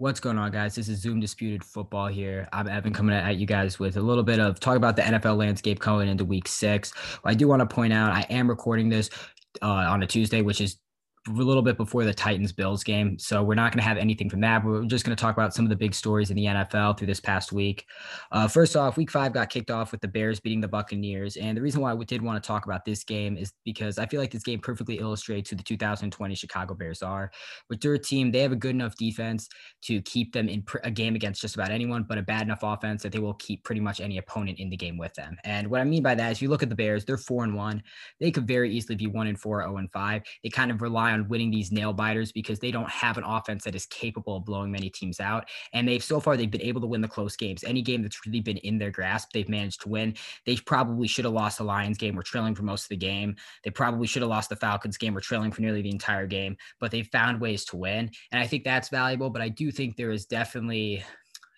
What's going on, guys? This is Zoom Disputed Football here. I'm Evan coming at you guys with a little bit of talk about the NFL landscape coming into week six. I do want to point out I am recording this uh, on a Tuesday, which is a little bit before the Titans Bills game. So we're not going to have anything from that. We're just going to talk about some of the big stories in the NFL through this past week. Uh, first off, week five got kicked off with the Bears beating the Buccaneers. And the reason why we did want to talk about this game is because I feel like this game perfectly illustrates who the 2020 Chicago Bears are. With their team, they have a good enough defense to keep them in a game against just about anyone, but a bad enough offense that they will keep pretty much any opponent in the game with them. And what I mean by that is, you look at the Bears, they're four and one. They could very easily be one and four, zero oh and five. They kind of rely on winning these nail biters because they don't have an offense that is capable of blowing many teams out. And they've so far they've been able to win the close games. Any game that's really been in their grasp, they've managed to win. They probably should have lost the Lions game. We're trailing for most of the game. They probably should have lost the Falcons game. We're trailing for nearly the entire game, but they found ways to win. And I think that's valuable. But I do think there is definitely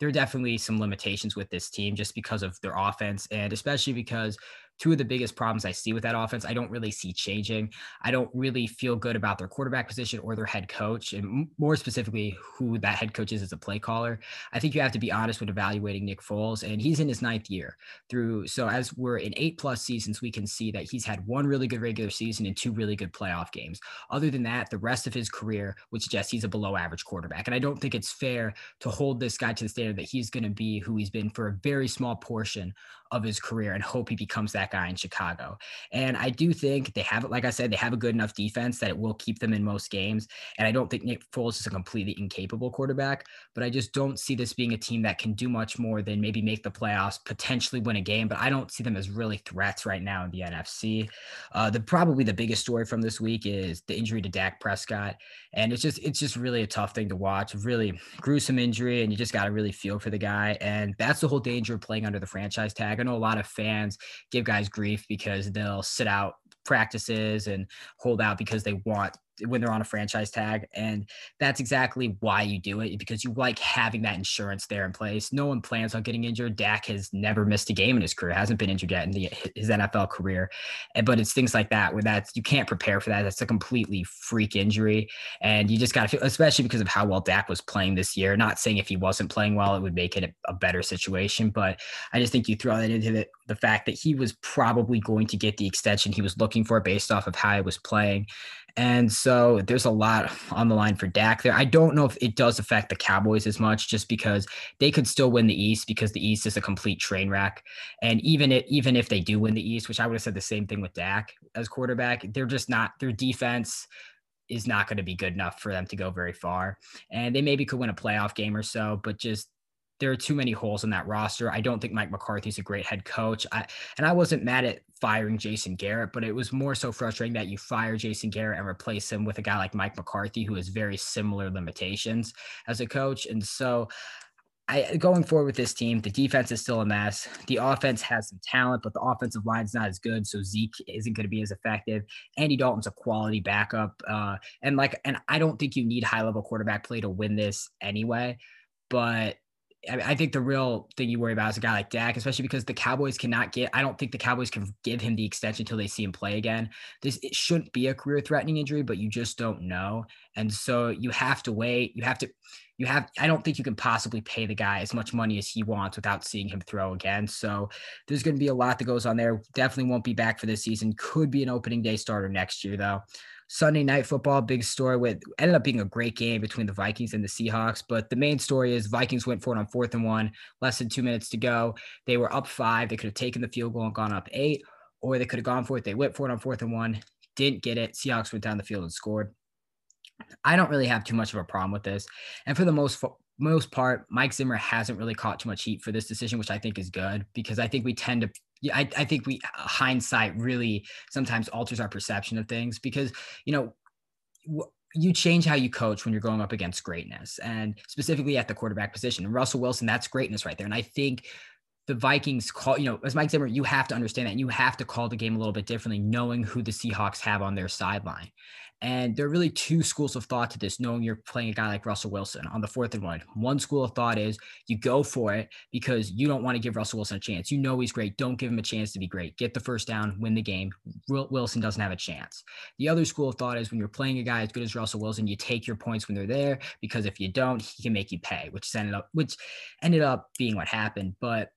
there are definitely some limitations with this team just because of their offense and especially because two of the biggest problems I see with that offense, I don't really see changing. I don't really feel good about their quarterback position or their head coach, and more specifically, who that head coach is as a play caller. I think you have to be honest with evaluating Nick Foles, and he's in his ninth year through. So as we're in eight plus seasons, we can see that he's had one really good regular season and two really good playoff games. Other than that, the rest of his career would suggest he's a below average quarterback, and I don't think it's fair to hold this guy to the standard that he's going to be who he's been for a very small portion of his career and hope he becomes that guy in Chicago. And I do think they have it, like I said, they have a good enough defense that it will keep them in most games. And I don't think Nick Foles is a completely incapable quarterback, but I just don't see this being a team that can do much more than maybe make the playoffs, potentially win a game. But I don't see them as really threats right now in the NFC. Uh, the probably the biggest story from this week is the injury to Dak Prescott, and it's just it's just really a tough thing to watch. Really gruesome injury, and you just got to really feel for the guy. And that's the whole danger of playing under the franchise tag. I know a lot of fans give guys grief because they'll sit out practices and hold out because they want when they're on a franchise tag. And that's exactly why you do it because you like having that insurance there in place. No one plans on getting injured. Dak has never missed a game in his career, hasn't been injured yet in the, his NFL career. And, but it's things like that where that's, you can't prepare for that. That's a completely freak injury. And you just got to feel, especially because of how well Dak was playing this year. Not saying if he wasn't playing well, it would make it a, a better situation. But I just think you throw that into the, the fact that he was probably going to get the extension he was looking for based off of how he was playing. And so there's a lot on the line for Dak there. I don't know if it does affect the Cowboys as much just because they could still win the East because the East is a complete train wreck. And even it, even if they do win the East, which I would have said the same thing with Dak as quarterback, they're just not their defense is not going to be good enough for them to go very far. And they maybe could win a playoff game or so, but just there are too many holes in that roster. I don't think Mike McCarthy's a great head coach. I, and I wasn't mad at firing Jason Garrett, but it was more so frustrating that you fire Jason Garrett and replace him with a guy like Mike McCarthy, who has very similar limitations as a coach. And so I going forward with this team, the defense is still a mess. The offense has some talent, but the offensive line's not as good. So Zeke isn't going to be as effective. Andy Dalton's a quality backup. Uh, and like, and I don't think you need high level quarterback play to win this anyway. But I think the real thing you worry about is a guy like Dak, especially because the Cowboys cannot get. I don't think the Cowboys can give him the extension until they see him play again. This it shouldn't be a career-threatening injury, but you just don't know, and so you have to wait. You have to. You have. I don't think you can possibly pay the guy as much money as he wants without seeing him throw again. So there's going to be a lot that goes on there. Definitely won't be back for this season. Could be an opening day starter next year though. Sunday night football, big story with ended up being a great game between the Vikings and the Seahawks. But the main story is Vikings went for it on fourth and one, less than two minutes to go. They were up five. They could have taken the field goal and gone up eight, or they could have gone for it. They went for it on fourth and one, didn't get it. Seahawks went down the field and scored. I don't really have too much of a problem with this. And for the most most part, Mike Zimmer hasn't really caught too much heat for this decision, which I think is good because I think we tend to yeah, I, I think we uh, hindsight really sometimes alters our perception of things because you know w- you change how you coach when you're going up against greatness and specifically at the quarterback position. And Russell Wilson, that's greatness right there. And I think the Vikings call, you know, as Mike Zimmer, you have to understand that you have to call the game a little bit differently, knowing who the Seahawks have on their sideline. And there are really two schools of thought to this, knowing you're playing a guy like Russell Wilson on the fourth and one. One school of thought is you go for it because you don't want to give Russell Wilson a chance. You know he's great. Don't give him a chance to be great. Get the first down, win the game. Wilson doesn't have a chance. The other school of thought is when you're playing a guy as good as Russell Wilson, you take your points when they're there because if you don't, he can make you pay, which ended up which ended up being what happened. But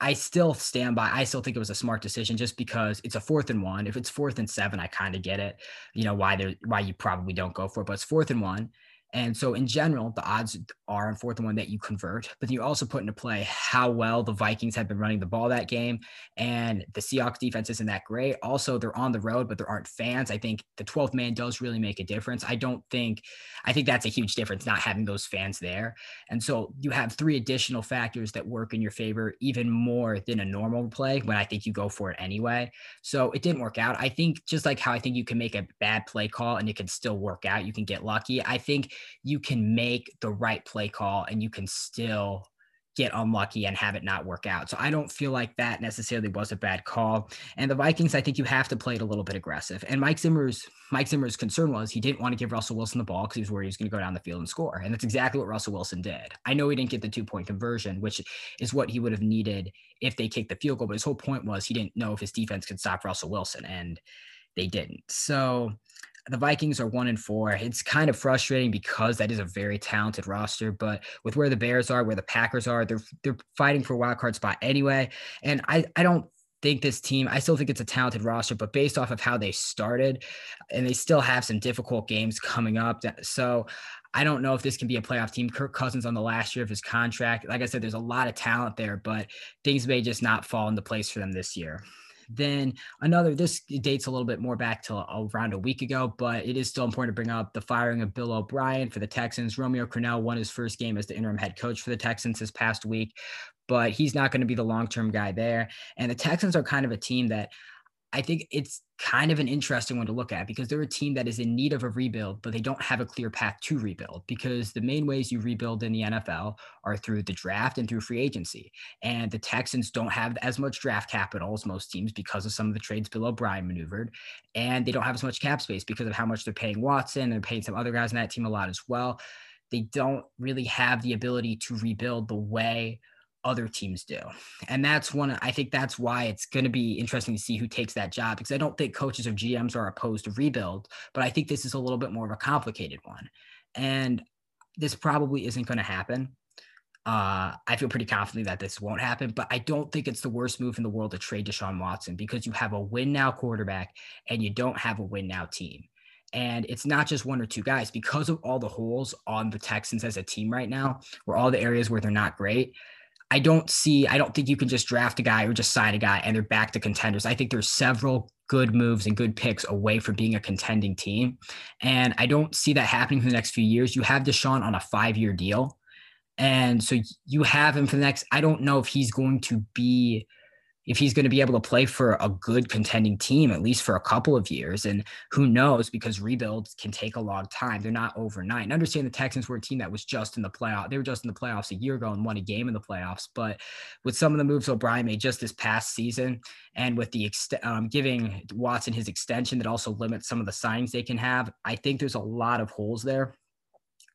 I still stand by. I still think it was a smart decision just because it's a fourth and one. If it's fourth and seven, I kind of get it. You know why there why you probably don't go for it, but it's fourth and one. And so, in general, the odds are on fourth and one that you convert, but you also put into play how well the Vikings have been running the ball that game. And the Seahawks defense isn't that great. Also, they're on the road, but there aren't fans. I think the 12th man does really make a difference. I don't think, I think that's a huge difference not having those fans there. And so, you have three additional factors that work in your favor even more than a normal play when I think you go for it anyway. So, it didn't work out. I think just like how I think you can make a bad play call and it can still work out, you can get lucky. I think you can make the right play call and you can still get unlucky and have it not work out. So I don't feel like that necessarily was a bad call. And the Vikings, I think you have to play it a little bit aggressive. And Mike Zimmer's Mike Zimmer's concern was he didn't want to give Russell Wilson the ball because he was worried he was going to go down the field and score. And that's exactly what Russell Wilson did. I know he didn't get the two point conversion, which is what he would have needed if they kicked the field goal. But his whole point was he didn't know if his defense could stop Russell Wilson, and they didn't. So the Vikings are one and four. It's kind of frustrating because that is a very talented roster, but with where the Bears are, where the Packers are, they're they're fighting for a wild card spot anyway. And I I don't think this team, I still think it's a talented roster, but based off of how they started, and they still have some difficult games coming up. So I don't know if this can be a playoff team. Kirk Cousins on the last year of his contract. Like I said, there's a lot of talent there, but things may just not fall into place for them this year. Then another, this dates a little bit more back to around a week ago, but it is still important to bring up the firing of Bill O'Brien for the Texans. Romeo Crennel won his first game as the interim head coach for the Texans this past week, but he's not going to be the long term guy there. And the Texans are kind of a team that I think it's kind of an interesting one to look at because they're a team that is in need of a rebuild, but they don't have a clear path to rebuild because the main ways you rebuild in the NFL are through the draft and through free agency. And the Texans don't have as much draft capital as most teams because of some of the trades Bill O'Brien maneuvered. And they don't have as much cap space because of how much they're paying Watson and paying some other guys in that team a lot as well. They don't really have the ability to rebuild the way other teams do. And that's one, I think that's why it's going to be interesting to see who takes that job because I don't think coaches or GMs are opposed to rebuild, but I think this is a little bit more of a complicated one. And this probably isn't going to happen. Uh, I feel pretty confident that this won't happen, but I don't think it's the worst move in the world to trade Deshaun Watson because you have a win now quarterback and you don't have a win now team. And it's not just one or two guys because of all the holes on the Texans as a team right now, where all the areas where they're not great. I don't see, I don't think you can just draft a guy or just sign a guy and they're back to contenders. I think there's several good moves and good picks away from being a contending team. And I don't see that happening for the next few years. You have Deshaun on a five year deal. And so you have him for the next, I don't know if he's going to be if he's going to be able to play for a good contending team at least for a couple of years and who knows because rebuilds can take a long time. They're not overnight. And understand the texans were a team that was just in the playoff they were just in the playoffs a year ago and won a game in the playoffs but with some of the moves o'brien made just this past season and with the um, giving watson his extension that also limits some of the signings they can have i think there's a lot of holes there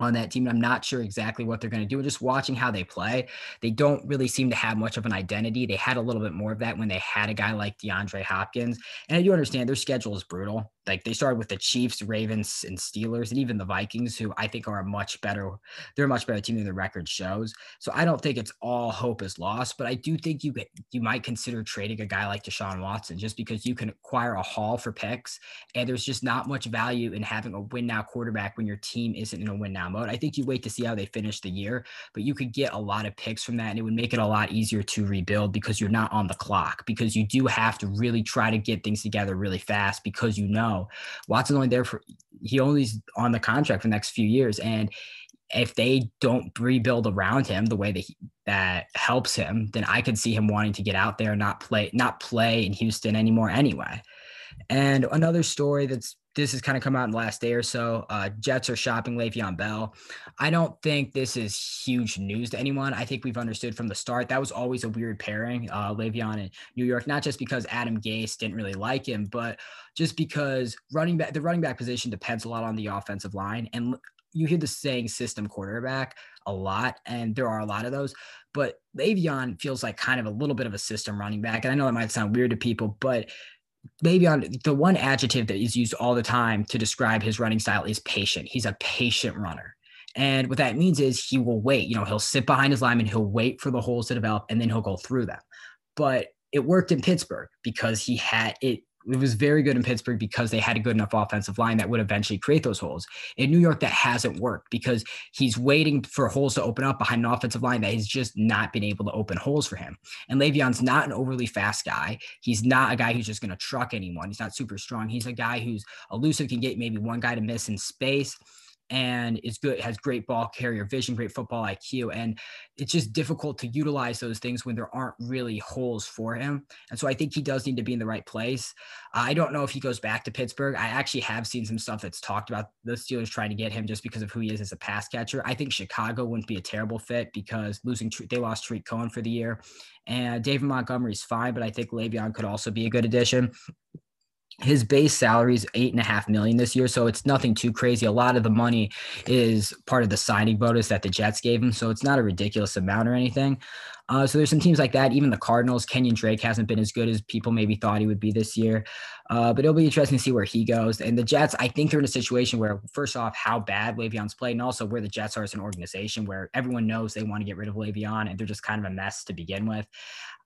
on that team. I'm not sure exactly what they're going to do. Just watching how they play, they don't really seem to have much of an identity. They had a little bit more of that when they had a guy like DeAndre Hopkins. And I do understand their schedule is brutal. Like they started with the Chiefs, Ravens, and Steelers, and even the Vikings, who I think are a much better, they're a much better team than the record shows. So I don't think it's all hope is lost, but I do think you you might consider trading a guy like Deshaun Watson just because you can acquire a haul for picks, and there's just not much value in having a win now quarterback when your team isn't in a win now mode. I think you wait to see how they finish the year, but you could get a lot of picks from that, and it would make it a lot easier to rebuild because you're not on the clock because you do have to really try to get things together really fast because you know Watson's only there for he only's on the contract for the next few years, and if they don't rebuild around him the way that he, that helps him, then I could see him wanting to get out there and not play not play in Houston anymore anyway. And another story that's this has kind of come out in the last day or so. Uh, Jets are shopping Le'Veon Bell. I don't think this is huge news to anyone. I think we've understood from the start that was always a weird pairing, uh, Le'Veon in New York, not just because Adam Gase didn't really like him, but just because running back, the running back position depends a lot on the offensive line. And you hear the saying system quarterback a lot, and there are a lot of those. But Le'Veon feels like kind of a little bit of a system running back. And I know that might sound weird to people, but Le'Veon the one adjective that is used all the time to describe his running style is patient. He's a patient runner. And what that means is he will wait. You know, he'll sit behind his lineman, he'll wait for the holes to develop, and then he'll go through them. But it worked in Pittsburgh because he had it it was very good in Pittsburgh because they had a good enough offensive line that would eventually create those holes. In New York, that hasn't worked because he's waiting for holes to open up behind an offensive line that has just not been able to open holes for him. And Le'Veon's not an overly fast guy. He's not a guy who's just going to truck anyone. He's not super strong. He's a guy who's elusive, can get maybe one guy to miss in space and is good, has great ball carrier vision, great football IQ. And it's just difficult to utilize those things when there aren't really holes for him. And so I think he does need to be in the right place. I don't know if he goes back to Pittsburgh. I actually have seen some stuff that's talked about the Steelers trying to get him just because of who he is as a pass catcher. I think Chicago wouldn't be a terrible fit because losing, they lost Tarik Cohen for the year. And David Montgomery's fine, but I think Le'Veon could also be a good addition his base salary is eight and a half million this year, so it's nothing too crazy. A lot of the money is part of the signing bonus that the Jets gave him, so it's not a ridiculous amount or anything. Uh, so there's some teams like that. Even the Cardinals, Kenyon Drake hasn't been as good as people maybe thought he would be this year. Uh, but it'll be interesting to see where he goes. And the Jets, I think they're in a situation where, first off, how bad Le'Veon's played, and also where the Jets are as an organization, where everyone knows they want to get rid of Le'Veon, and they're just kind of a mess to begin with.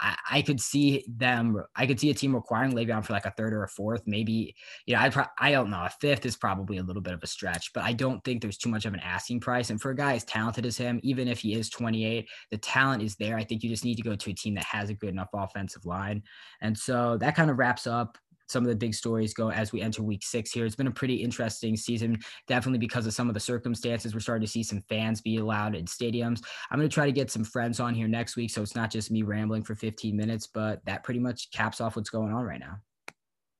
I, could see them. I could see a team requiring Le'Veon for like a third or a fourth, maybe. You know, I pro- I don't know. A fifth is probably a little bit of a stretch, but I don't think there's too much of an asking price. And for a guy as talented as him, even if he is 28, the talent is there. I think you just need to go to a team that has a good enough offensive line. And so that kind of wraps up some of the big stories go as we enter week six here. It's been a pretty interesting season, definitely because of some of the circumstances. We're starting to see some fans be allowed in stadiums. I'm going to try to get some friends on here next week. So it's not just me rambling for 15 minutes, but that pretty much caps off what's going on right now.